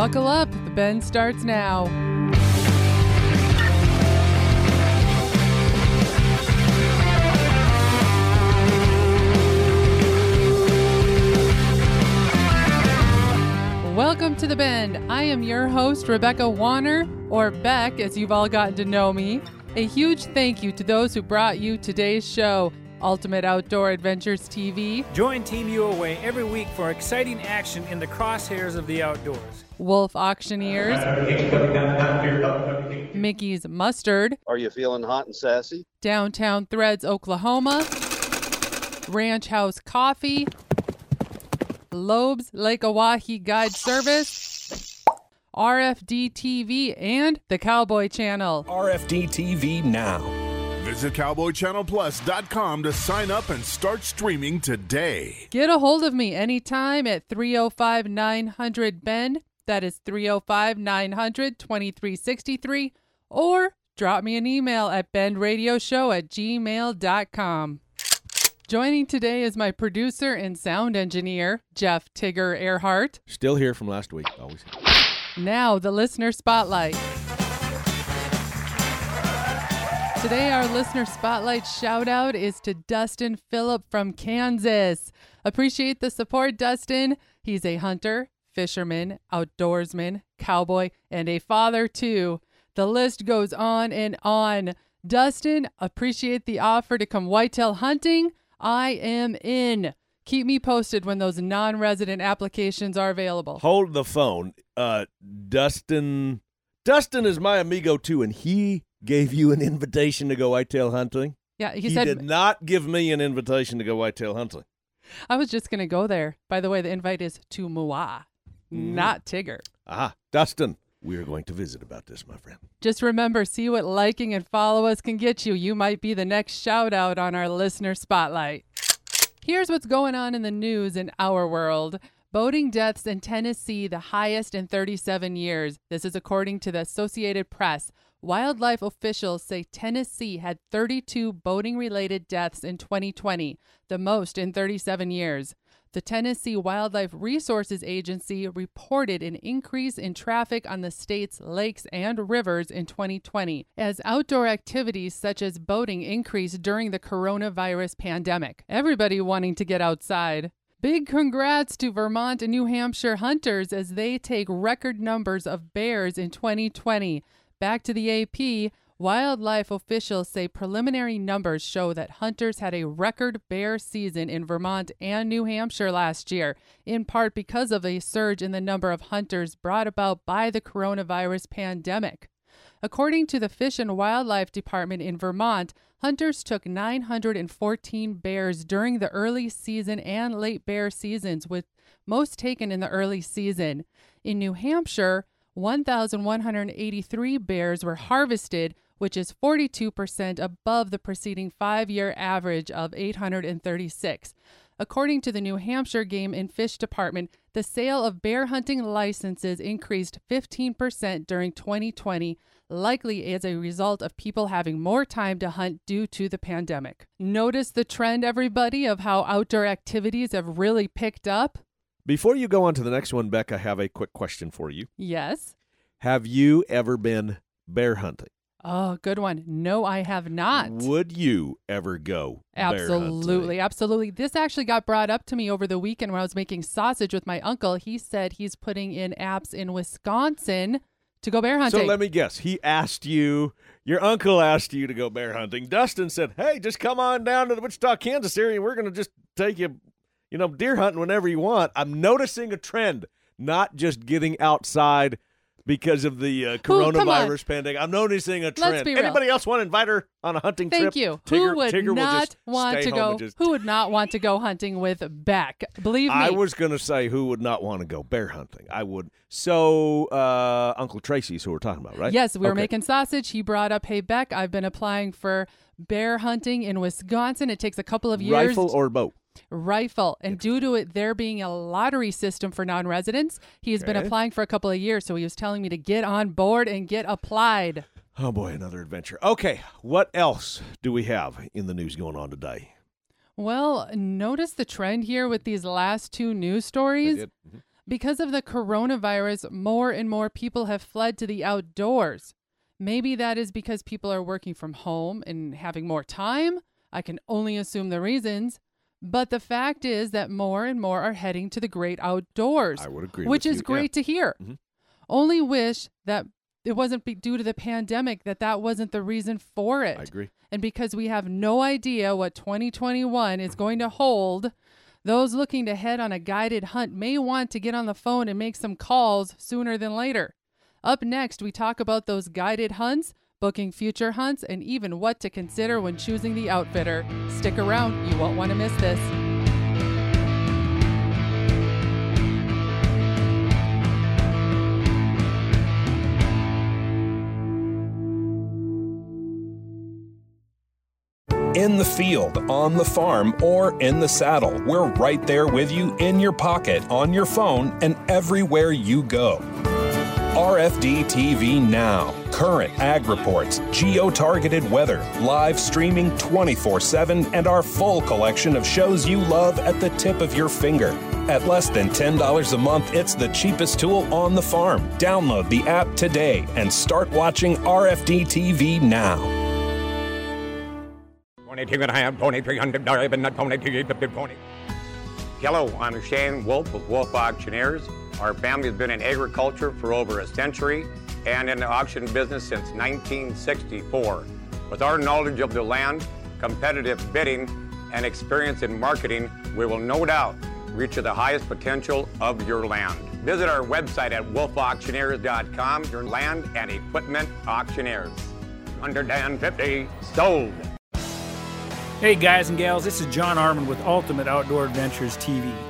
Buckle up, the bend starts now. Welcome to The Bend. I am your host, Rebecca Warner, or Bec, as you've all gotten to know me. A huge thank you to those who brought you today's show, Ultimate Outdoor Adventures TV, Join Team UOA every week for exciting action in the crosshairs of the outdoors. Wolf Auctioneers, Mickey's Mustard, Are you feeling hot and sassy? Downtown Threads, Oklahoma, Ranch House Coffee, Loeb's Lake Oahe Guide Service, RFD TV, and the Cowboy Channel. RFD TV now. Visit CowboyChannelPlus.com to sign up and start streaming today. Get a hold of me anytime at 305 900 Ben. That is 305 900 2363. Or drop me an email at bendradioshow at gmail.com. Joining today is my producer and sound engineer, Jeff Tigger Earhart. Still here from last week. Always. Now, the listener spotlight. Today, our listener spotlight shout out is to Dustin Phillip from Kansas. Appreciate the support, Dustin. He's a hunter, fisherman, outdoorsman, cowboy, and a father, too. The list goes on and on. Dustin, appreciate the offer to come whitetail hunting. I am in. Keep me posted when those non resident applications are available. Hold the phone. Uh, Dustin. Dustin is my amigo too, and he gave you an invitation to go whitetail hunting. Yeah, he, He, said did not give me an invitation to go whitetail hunting. I was just going to go there. By the way, the invite is to Mua, Mm. not Tigger. Ah, Dustin, we are going to visit about this, my friend. Just remember, see what liking and follow us can get you. You might be the next shout out on our listener spotlight. Here's what's going on in the news in our world. Boating deaths in Tennessee, the highest in 37 years. This is according to the Associated Press. Wildlife officials say Tennessee had 32 boating related deaths in 2020, the most in 37 years. The Tennessee Wildlife Resources Agency reported an increase in traffic on the state's lakes and rivers in 2020 as outdoor activities such as boating increased during the coronavirus pandemic. Everybody wanting to get outside. Big congrats to Vermont and New Hampshire hunters as they take record numbers of bears in 2020. Back to the AP, wildlife officials say preliminary numbers show that hunters had a record bear season in Vermont and New Hampshire last year, in part because of a surge in the number of hunters brought about by the coronavirus pandemic. According to the Fish and Wildlife Department in Vermont, hunters took 914 bears during the early season and late bear seasons, with most taken in the early season. In New Hampshire, 1,183 bears were harvested, which is 42% above the preceding five year average of 836. According to the New Hampshire Game and Fish Department, the sale of bear hunting licenses increased 15% during 2020, likely as a result of people having more time to hunt due to the pandemic. Notice the trend, everybody, of how outdoor activities have really picked up? Before you go on to the next one, Bec, I have a quick question for you. Yes. Have you ever been bear hunting? Oh, good one. No, I have not. Would you ever go? bear? Absolutely, absolutely. This actually got brought up to me over the weekend when I was making sausage with my uncle. He said he's putting in apps in Wisconsin to go bear hunting. So let me guess. He asked you, your uncle asked you to go bear hunting. Dustin said, hey, just come on down to the Wichita, Kansas area. We're going to just take you, you know, deer hunting whenever you want. I'm noticing a trend, not just getting outside because of the uh, coronavirus pandemic. I'm noticing a trend. Anybody else want to invite her on a hunting trip? Thank you. Tigger, who would Tigger not want to go? just- Who would not want to go hunting with Bec? Believe me. I was going to say who would not want to go bear hunting. I would. So, uh, Uncle Tracy's who we're talking about, right? Yes, we were Okay. making sausage. He brought up, "Hey Bec, I've been applying for bear hunting in Wisconsin. It takes a couple of years. Rifle or bow? Rifle, and due to it there being a lottery system for non-residents, he's been applying for a couple of years. So he was telling me to get on board and get applied. Oh boy, another adventure. Okay, what else do we have in the news going on today? Well, notice the trend here with these last two news stories. mhm. Because of the coronavirus, more and more people have fled to the outdoors. Maybe that is because people are working from home and having more time. I can only assume the reasons. But the fact is that more and more are heading to the great outdoors. I would agree Which is you, yeah. great to hear. Mhm. Only wish that it wasn't be- due to the pandemic that that wasn't the reason for it. I agree. And because we have no idea what 2021 is going to hold, those looking to head on a guided hunt may want to get on the phone and make some calls sooner than later. Up next, we talk about those guided hunts, booking future hunts, and even what to consider when choosing the outfitter. Stick around, you won't want to miss this. In the field, on the farm, or in the saddle, we're right there with you in your pocket, on your phone, and everywhere you go. RFD TV Now. Current ag reports, geo targeted weather, live streaming 24 7, and our full collection of shows you love at the tip of your finger. At less than $10 a month, it's the cheapest tool on the farm. Download the app today and start watching RFD TV now. Hello, I'm Shane Wolf with Wolf Auctioneers. Our family has been in agriculture for over a century and in the auction business since 1964. With our knowledge of the land, competitive bidding, and experience in marketing, we will no doubt reach the highest potential of your land. Visit our website at wolfauctioneers.com, your land and equipment auctioneers. Under Dan 50, sold. Hey guys and gals, this is John Armand with Ultimate Outdoor Adventures TV.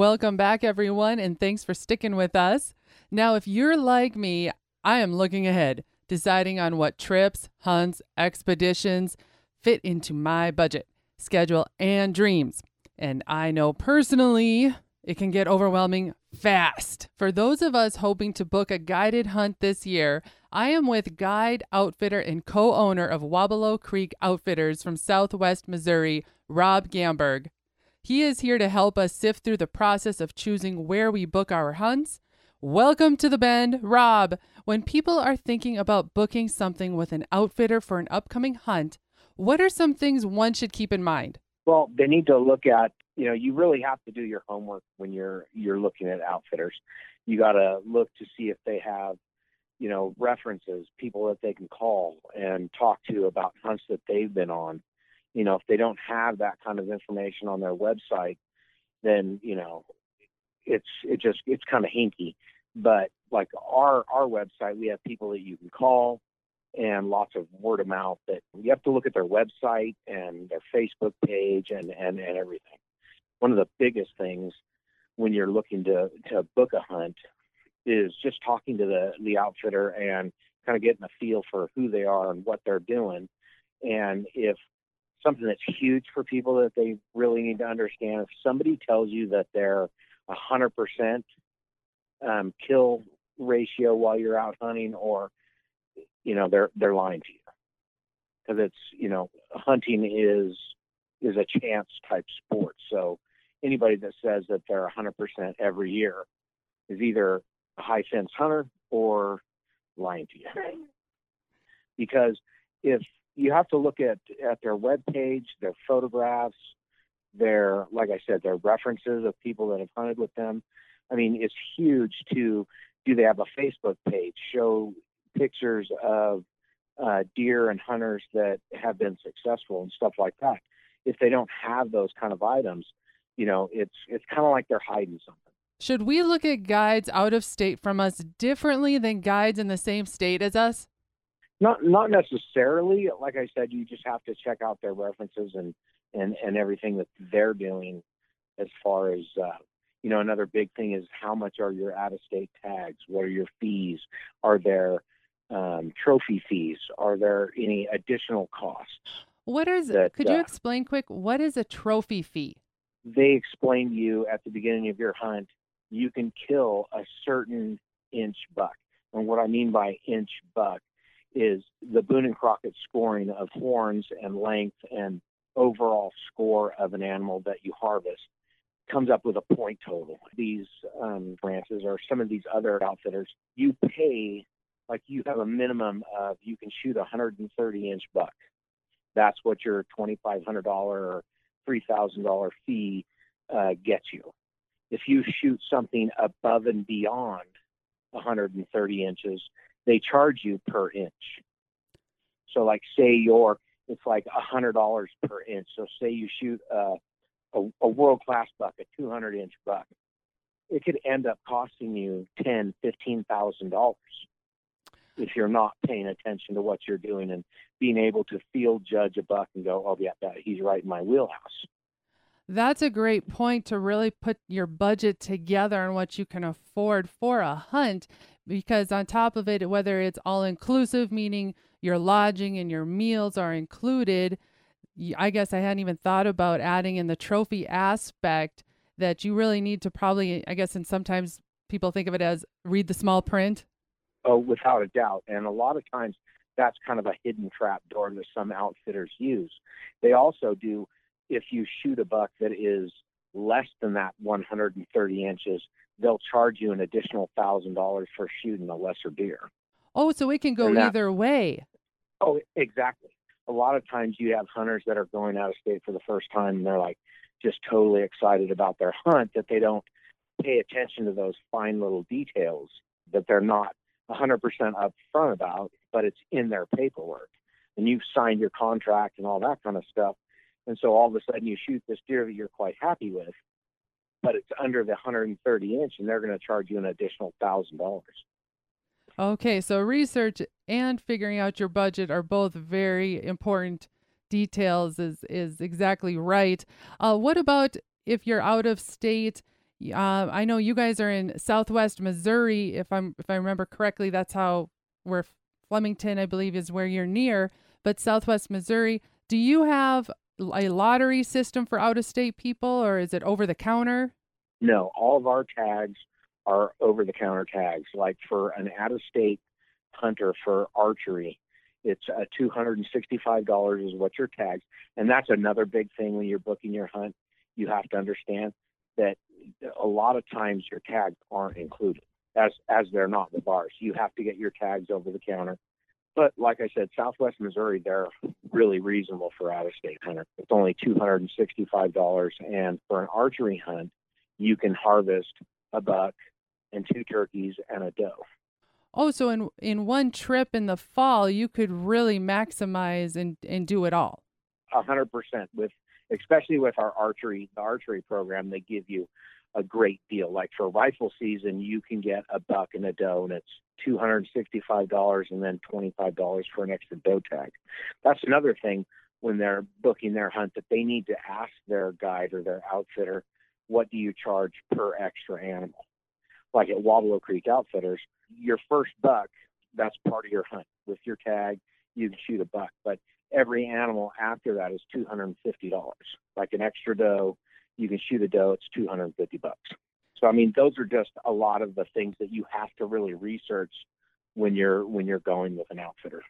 Welcome back, everyone, and thanks for sticking with us. Now, if you're like me, I am looking ahead, deciding on what trips, hunts, expeditions fit into my budget, schedule, and dreams. And I know personally it can get overwhelming fast. For those of us hoping to book a guided hunt this year, I am with guide, outfitter, and co owner of Weaubleau Creek Outfitters from Southwest Missouri, Rob Gamberg. He is here to help us sift through the process of choosing where we book our hunts. Welcome to the Bend, Rob. When people are thinking about booking something with an outfitter for an upcoming hunt, what are some things one should keep in mind? Well, they need to look at, you know, you really have to do your homework when you're you're looking at outfitters. You got to look to see if they have, you know, references, people that they can call and talk to about hunts that they've been on. You know, if they don't have that kind of information on their website, then, you know, it's it just it's kind of hinky. But like our our website, we have people that you can call and lots of word of mouth that you have to look at their website and their Facebook page and, and, and everything. One of the biggest things when you're looking to, to book a hunt is just talking to the, the outfitter and kind of getting a feel for who they are and what they're doing. And if something that's huge for people that they really need to understand, if somebody tells you that they're a hundred percent um, kill ratio while you're out hunting or you know they're they're lying to you. Because it's you know hunting is is a chance type sport. So anybody that says that they're a 100% every year is either a high fence hunter or lying to you. Because if you have to look at at their web page their photographs their like i said their references of people that have hunted with them i mean it's huge to do they have a facebook page show pictures of uh, deer and hunters that have been successful and stuff like that. If they don't have those kind of items, you know, it's it's kind of like they're hiding something. Should we look at guides out of state from us differently than guides in the same state as us? Not not necessarily. Like I said, you just have to check out their references and and and everything that they're doing as far as uh, You know, another big thing is how much are your out of state tags? What are your fees? Are there um, trophy fees? Are there any additional costs? What is That, could you uh, explain quick what is a trophy fee? They explain to you at the beginning of your hunt, you can kill a certain inch buck. And what I mean by inch buck is the Boone and Crockett scoring of horns and length and overall score of an animal that you harvest comes up with a point total. These um, ranches or some of these other outfitters, you pay like you have a minimum of you can shoot a 130 inch buck. That's what your $2,500 or $3,000 fee uh, gets you. If you shoot something above and beyond 130 inches, they charge you per inch. So, like, say your it's like a $100 per inch. So, say you shoot a, a, a world class buck, a 200 inch buck, it could end up costing you ten, fifteen thousand dollars if you're not paying attention to what you're doing and being able to field judge a buck and go, oh yeah, that, he's right in my wheelhouse. That's a great point to really put your budget together and what you can afford for a hunt because on top of it whether it's all inclusive meaning your lodging and your meals are included I guess I hadn't even thought about adding in the trophy aspect that you really need to probably I guess and sometimes people think of it as read the small print Oh, without a doubt. And a lot of times that's kind of a hidden trap door that some outfitters use. They also do, if you shoot a buck that is less than that 130 inches, they'll charge you an additional thousand dollars for shooting a lesser deer. Oh, so it can go that- either way. Oh, exactly. A lot of times you have hunters that are going out of state for the first time and they're like just totally excited about their hunt that they don't pay attention to those fine little details that they're not 100% upfront about, but it's in their paperwork. And you've signed your contract and all that kind of stuff. And so all of a sudden you shoot this deer that you're quite happy with, but it's under the 130 inch and they're going to charge you an additional thousand dollars. Okay, so research and figuring out your budget are both very important details. is is exactly right. Uh, what about if you're out of state? Uh, I know you guys are in Southwest Missouri. If I'm if I remember correctly, that's how where Flemington, I believe, is where you're near. But Southwest Missouri, do you have a lottery system for out of state people, or is it over the counter? No, all of our tags are over the counter tags. Like for an out of state hunter for archery, it's uh, $265 is what your tags. And that's another big thing when you're booking your hunt. You have to understand that a lot of times your tags aren't included as as they're not with ours. You have to get your tags over the counter. But like I said, Southwest Missouri, they're really reasonable for out of state hunter. It's only two hundred and sixty five dollars and for an archery hunt, you can harvest a buck and two turkeys and a doe. Oh, so in in one trip in the fall, you could really maximize and and do it all. A hundred percent with especially with our archery the archery program, they give you a great deal. Like for rifle season, you can get a buck and a doe, and it's two hundred and sixty-five dollars, and then twenty-five dollars for an extra doe tag. That's another thing when they're booking their hunt that they need to ask their guide or their outfitter, what do you charge per extra animal? Like at Weaubleau Creek Outfitters, your first buck, that's part of your hunt. With your tag, you can shoot a buck, but every animal after that is two hundred and fifty dollars. Like an extra doe, you can shoot a doe, it's two hundred and fifty bucks. So I mean, those are just a lot of the things that you have to really research when you're when you're going with an outfitter.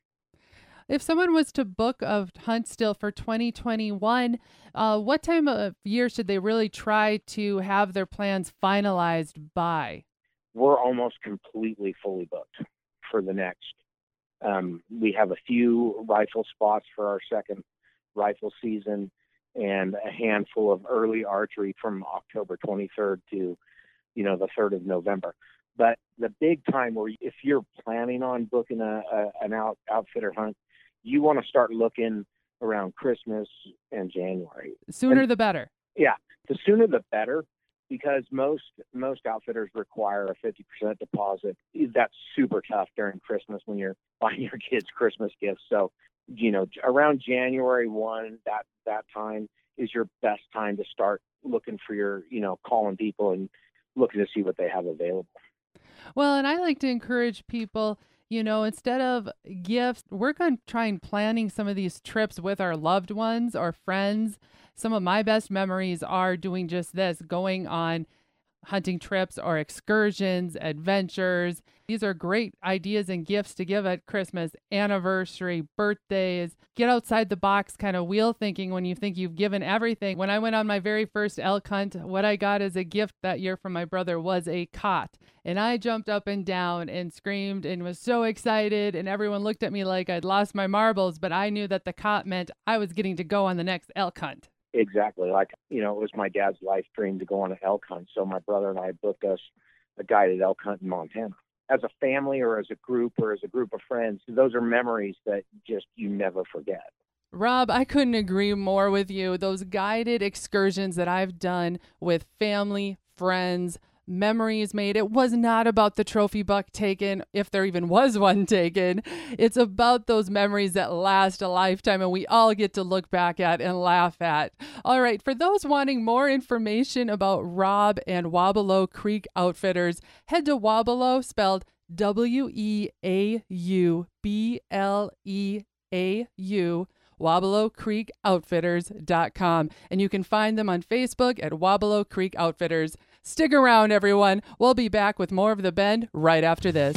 If someone was to book a hunt still for 2021, uh, what time of year should they really try to have their plans finalized by? We're almost completely fully booked for the next. Um, we have a few rifle spots for our second rifle season and a handful of early archery from October 23rd to, you know, the 3rd of November. But the big time where if you're planning on booking a, a an out, outfitter hunt, you want to start looking around Christmas and January. Sooner And- the better. Yeah, the sooner the better, because most most outfitters require a fifty percent deposit. That's super tough during Christmas when you're buying your kids Christmas gifts. So, you know, around January one, that that time, is your best time to start looking for your, you know, calling people and looking to see what they have available. Well, and I like to encourage people, you know, instead of gifts, work on trying planning some of these trips with our loved ones or friends. Some of my best memories are doing just this, going on hunting trips or excursions, adventures. These are great ideas and gifts to give at Christmas, anniversary, birthdays. Get outside the box kind of wheel thinking when you think you've given everything. When I went on my very first elk hunt, what I got as a gift that year from my brother was a cot. And I jumped up and down and screamed and was so excited. And everyone looked at me like I'd lost my marbles, but I knew that the cot meant I was getting to go on the next elk hunt. Exactly. Like, you know, it was my dad's life dream to go on an elk hunt. So my brother and I booked us a guided elk hunt in Montana. As a family or as a group or as a group of friends, those are memories that just you never forget. Rob, I couldn't agree more with you. Those guided excursions that I've done with family, friends, memories made. It was not about the trophy buck taken, if there even was one taken. It's about those memories that last a lifetime and we all get to look back at and laugh at. All right, for those wanting more information about Rob and Weaubleau Creek Outfitters, head to Weaubleau, spelled W E A U B L E A U. WeaubleauCreekOutfitters.com. And you can find them on Facebook at Weaubleau Creek Outfitters. Stick around, everyone. We'll be back with more of The Bend right after this.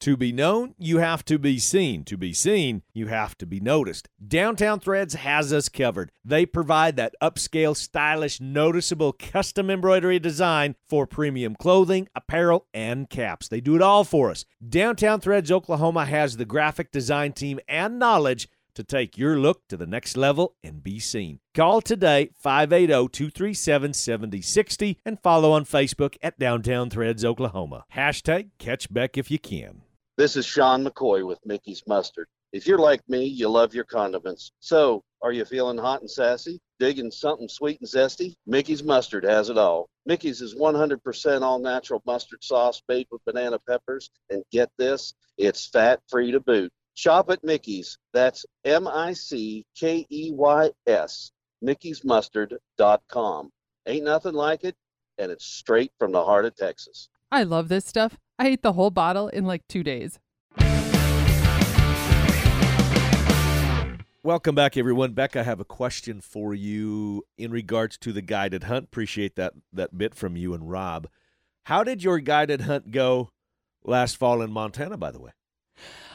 To be known, you have to be seen. To be seen, you have to be noticed. Downtown Threads has us covered. They provide that upscale, stylish, noticeable custom embroidery design for premium clothing, apparel, and caps. They do it all for us. Downtown Threads Oklahoma has the graphic design team and knowledge to take your look to the next level and be seen. Call today 580-237-7060 and follow on Facebook at Downtown Threads Oklahoma. Hashtag catch Bec if you can. This is Sean McCoy with Mickey's Mustard. If you're like me, you love your condiments. So, are you feeling hot and sassy? Digging something sweet and zesty? Mickey's Mustard has it all. Mickey's is 100% all natural mustard sauce made with banana peppers. And get this, it's fat free to boot. Shop at Mickey's. That's M I C K E Y S. Mickey's Mickey'sMustard.com. Ain't nothing like it, and it's straight from the heart of Texas. I love this stuff. I ate the whole bottle in like two days. Welcome back, everyone. Bec, I have a question for you in regards to the guided hunt. Appreciate that that bit from you and Rob. How did your guided hunt go last fall in Montana? By the way.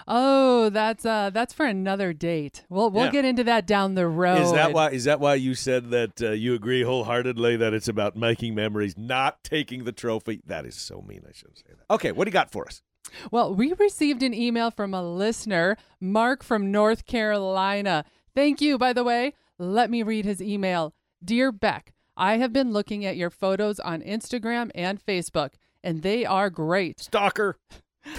Oh, that's uh that's for another date. We'll we'll Yeah. get into that down the road. Is that why? Is that why you said that uh, you agree wholeheartedly that it's about making memories, not taking the trophy? That is so mean. I shouldn't say that. Okay, what do you got for us? Well, we received an email from a listener, Mark from North Carolina. Thank you, by the way. Let me read his email. Dear Bec, I have been looking at your photos on Instagram and Facebook, and they are great. Stalker.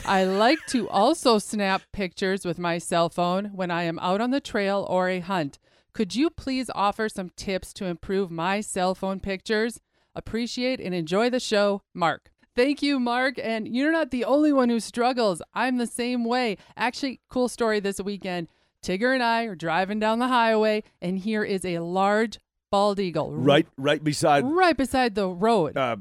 I like to also snap pictures with my cell phone when I am out on the trail or a hunt. Could you please offer some tips to improve my cell phone pictures? Appreciate and enjoy the show, Mark. Thank you, Mark. And you're not the only one who struggles. I'm the same way. Actually, cool story this weekend. Tigger and I are driving down the highway, and here is a large bald eagle Right, right beside right beside the road. uh,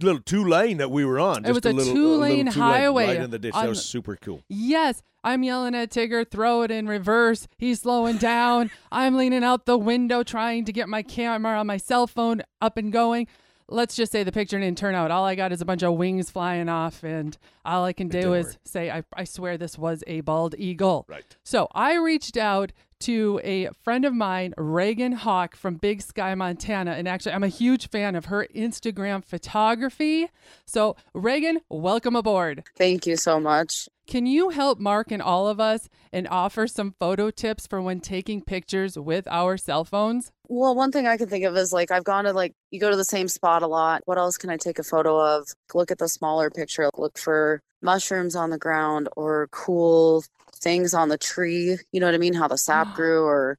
little two lane that we were on. It was a little, two-lane highway right in the ditch. That was super cool. Yes, I'm yelling at Tigger, throw it in reverse. He's slowing down. I'm leaning out the window trying to get my camera on my cell phone up and going. Let's just say the picture didn't turn out. All I got is a bunch of wings flying off, and all I can do is say, I, I swear this was a bald eagle. Right. So I reached out to a friend of mine, Reagan Hawk from Big Sky, Montana. And actually, I'm a huge fan of her Instagram photography. So, Reagan, welcome aboard. Thank you so much. Can you help Mark and all of us and offer some photo tips for when taking pictures with our cell phones? Well, one thing I can think of is like I've gone to like you go to the same spot a lot. What else can I take a photo of? Look at the smaller picture. Look for mushrooms on the ground or cool things on the tree. You know what I mean? How the sap grew or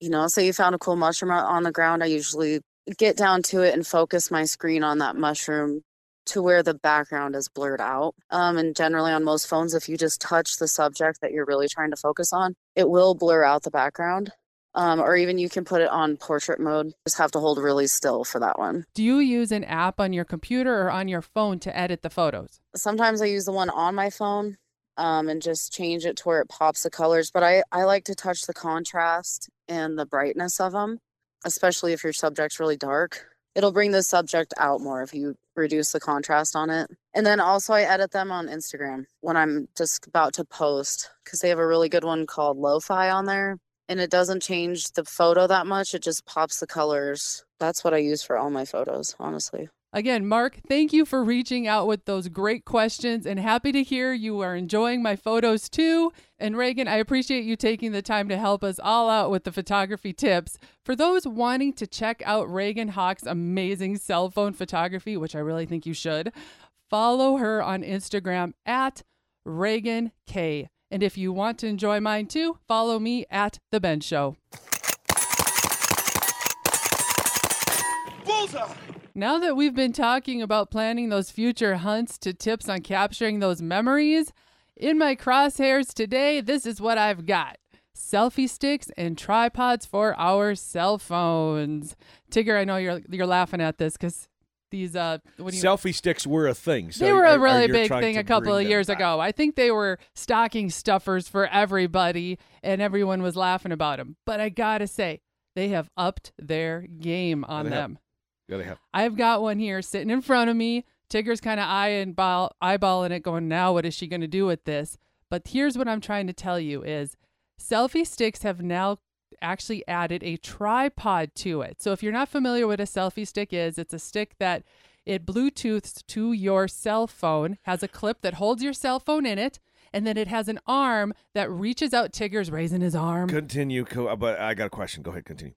you know, say you found a cool mushroom on- on the ground, I usually get down to it and focus my screen on that mushroom to where the background is blurred out. Um, and generally on most phones, if you just touch the subject that you're really trying to focus on, it will blur out the background. Um, or even you can put it on portrait mode. Just have to hold really still for that one. Do you use an app on your computer or on your phone to edit the photos? Sometimes I use the one on my phone um, and just change it to where it pops the colors. But I, I like to touch the contrast and the brightness of them, especially if your subject's really dark. It'll bring the subject out more if you reduce the contrast on it. And then also, I edit them on Instagram when I'm just about to post because they have a really good one called Lo-Fi on there. And it doesn't change the photo that much, it just pops the colors. That's what I use for all my photos, honestly. Again, Mark, thank you for reaching out with those great questions and happy to hear you are enjoying my photos too. And Reagan, I appreciate you taking the time to help us all out with the photography tips. For those wanting to check out Reagan Hawk's amazing cell phone photography, which I really think you should, follow her on Instagram at Reagan K. And if you want to enjoy mine too, follow me at The Bend Show. Now that we've been talking about planning those future hunts to tips on capturing those memories, in my crosshairs today, this is what I've got selfie sticks and tripods for our cell phones. Tigger, I know you're you're laughing at this because these uh what do you Selfie sticks were a thing. So they were a really big thing a couple of them years back? ago. I think they were stocking stuffers for everybody, and everyone was laughing about them. But I gotta say, they have upped their game on they have. Yeah, they have. I've got one here sitting in front of me. Tigger's kind of eyeball, eyeballing it, going, now what is she going to do with this? But here's what I'm trying to tell you is selfie sticks have now actually added a tripod to it. So if you're not familiar with what a selfie stick is, it's a stick that it Bluetooths to your cell phone, has a clip that holds your cell phone in it, and then it has an arm that reaches out. Tigger's raising his arm. Continue, but I got a question. Go ahead, continue.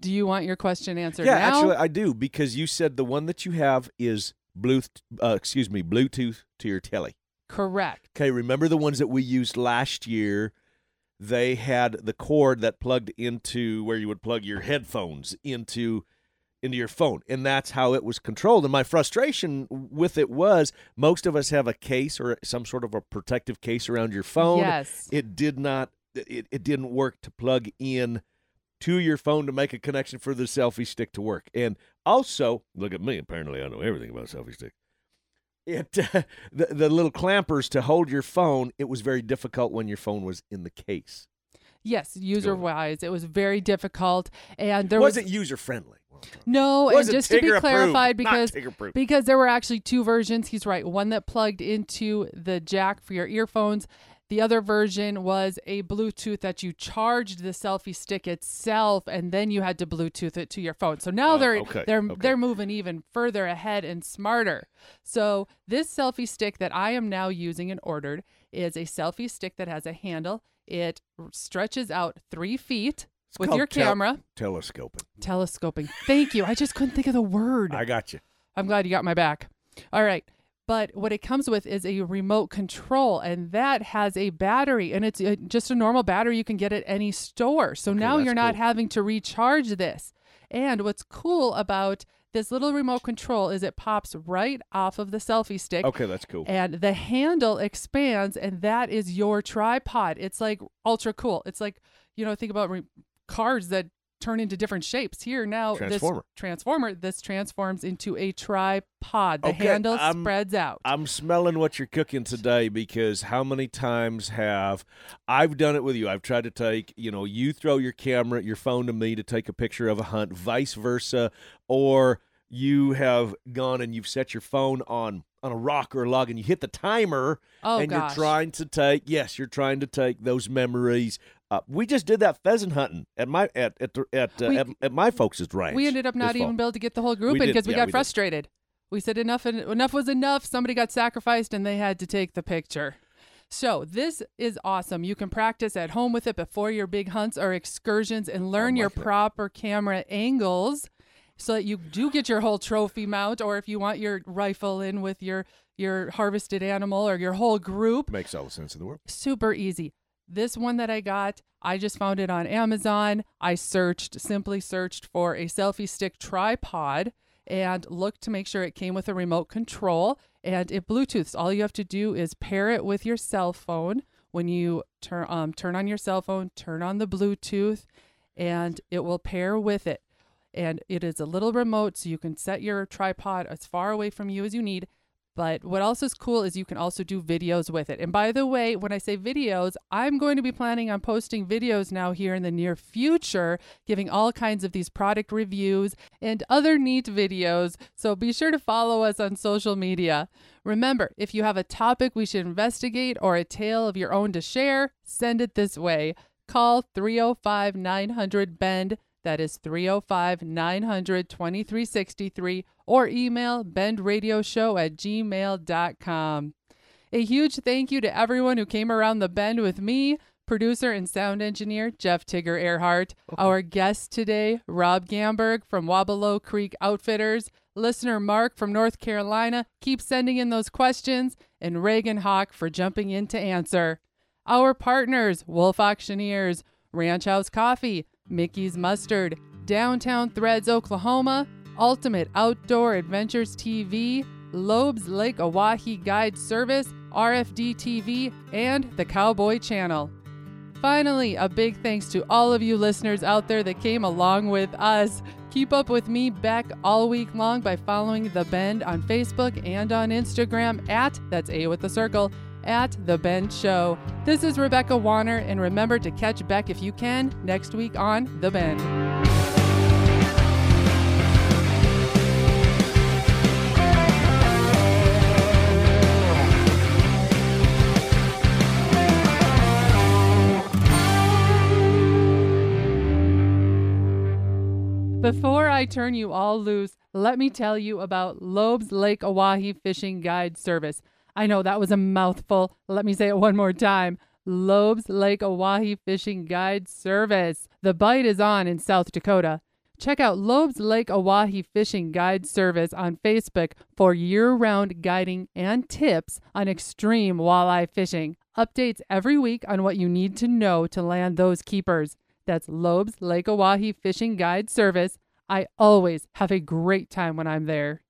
Do you want your question answered yeah, now? actually, I do because you said the one that you have is Bluetooth. Uh, excuse me, Bluetooth to your telly. Correct. Okay, remember the ones that we used last year? They had the cord that plugged into where you would plug your headphones into into your phone, and that's how it was controlled. And my frustration with it was most of us have a case or some sort of a protective case around your phone. Yes. It did not. It, it didn't work to plug in to your phone to make a connection for the selfie stick to work. And also, look at me. Apparently, I know everything about selfie stick. It uh, the the little clampers to hold your phone. It was very difficult when your phone was in the case. Yes, user wise, it was very difficult, and there There was wasn't user friendly. no. And just to be clarified, because because there were actually two versions. He's right. One that plugged into the jack for your earphones. The other version was a Bluetooth that you charged the selfie stick itself, and then you had to Bluetooth it to your phone. So now Oh, they're okay, they're okay. they're moving even further ahead and smarter. So this selfie stick that I am now using and ordered is a selfie stick that has a handle. It stretches out three feet It's with your tel- camera. telescoping. Telescoping. Thank you. I just couldn't think of the word. I got you. I'm glad you got my back. All right. But what it comes with is a remote control, and that has a battery, and it's uh just a normal battery you can get at any store. So now you're not cool. having to recharge this. And what's cool about this little remote control is it pops right off of the selfie stick. Okay, that's cool. And the handle expands, and that is your tripod. It's like ultra cool. It's like, you know, think about re- cars that turn into different shapes. Here now, Transformer. this transformer, this transforms into a tripod. The Okay, handle I'm- spreads out. I'm smelling what you're cooking today because how many times have I've done it with you? I've tried to take, you know, you throw your camera, your phone to me to take a picture of a hunt, vice versa, or you have gone and you've set your phone on on a rock or a log and you hit the timer Oh and gosh. you're trying to take yes you're trying to take those memories uh, we just did that pheasant hunting at my at at the- at, uh, We- at, at my folks' ranch we ended up not fall. even able to get the whole group We in because we yeah, got we did. frustrated. We said enough en- enough was enough. Somebody got sacrificed and they had to take the picture. So this is awesome. You can practice at home with it before your big hunts or excursions and learn your like it. proper camera angles so that you do get your whole trophy mount or if you want your rifle in with your your harvested animal or your whole group makes all the sense in the world super easy. This one that I got, I just found it on Amazon. I searched, simply searched for a selfie stick tripod and looked to make sure it came with a remote control and it Bluetooths. All you have to do is pair it with your cell phone. When you turn um, turn on your cell phone, turn on the Bluetooth, and it will pair with it. And it is a little remote, so you can set your tripod as far away from you as you need. But what else is cool is you can also do videos with it. And by the way, when I say videos, I'm going to be planning on posting videos now here in the near future, giving all kinds of these product reviews and other neat videos. So be sure to follow us on social media. Remember, if you have a topic we should investigate or a tale of your own to share, send it this way. Call 305 900 BEND. That is 305 900 2363 or email bendradioshow at gmail.com. A huge thank you to everyone who came around the bend with me, producer and sound engineer Jeff Tigger Earhart, our guest today, Rob Gamberg from Weaubleau Creek Outfitters, listener Mark from North Carolina, keep sending in those questions, and Reagan Hawk for jumping in to answer. Our partners, Wolf Auctioneers, Ranch House Coffee, Mickey's Mustard, Downtown Threads, Oklahoma, Ultimate Outdoor Adventures TV, Loeb's Lake Oahe Guide Service, RFD TV, and the Cowboy Channel. Finally, a big thanks to all of you listeners out there that came along with us. Keep up with me back all week long by following The Bend on Facebook and on Instagram at, that's A with the circle, at The Bend Show. This is Rebecca Warner, and remember to catch Bec if you can next week on The Bend. Before I turn you all loose, let me tell you about Loeb's Lake Oahe Fishing Guide Service. I know that was a mouthful. Let me say it one more time. Loeb's Lake Oahe Fishing Guide Service. The bite is on in South Dakota. Check out Loeb's Lake Oahe Fishing Guide Service on Facebook for year round guiding and tips on extreme walleye fishing. Updates every week on what you need to know to land those keepers. That's Loeb's Lake Oahe Fishing Guide Service. I always have a great time when I'm there.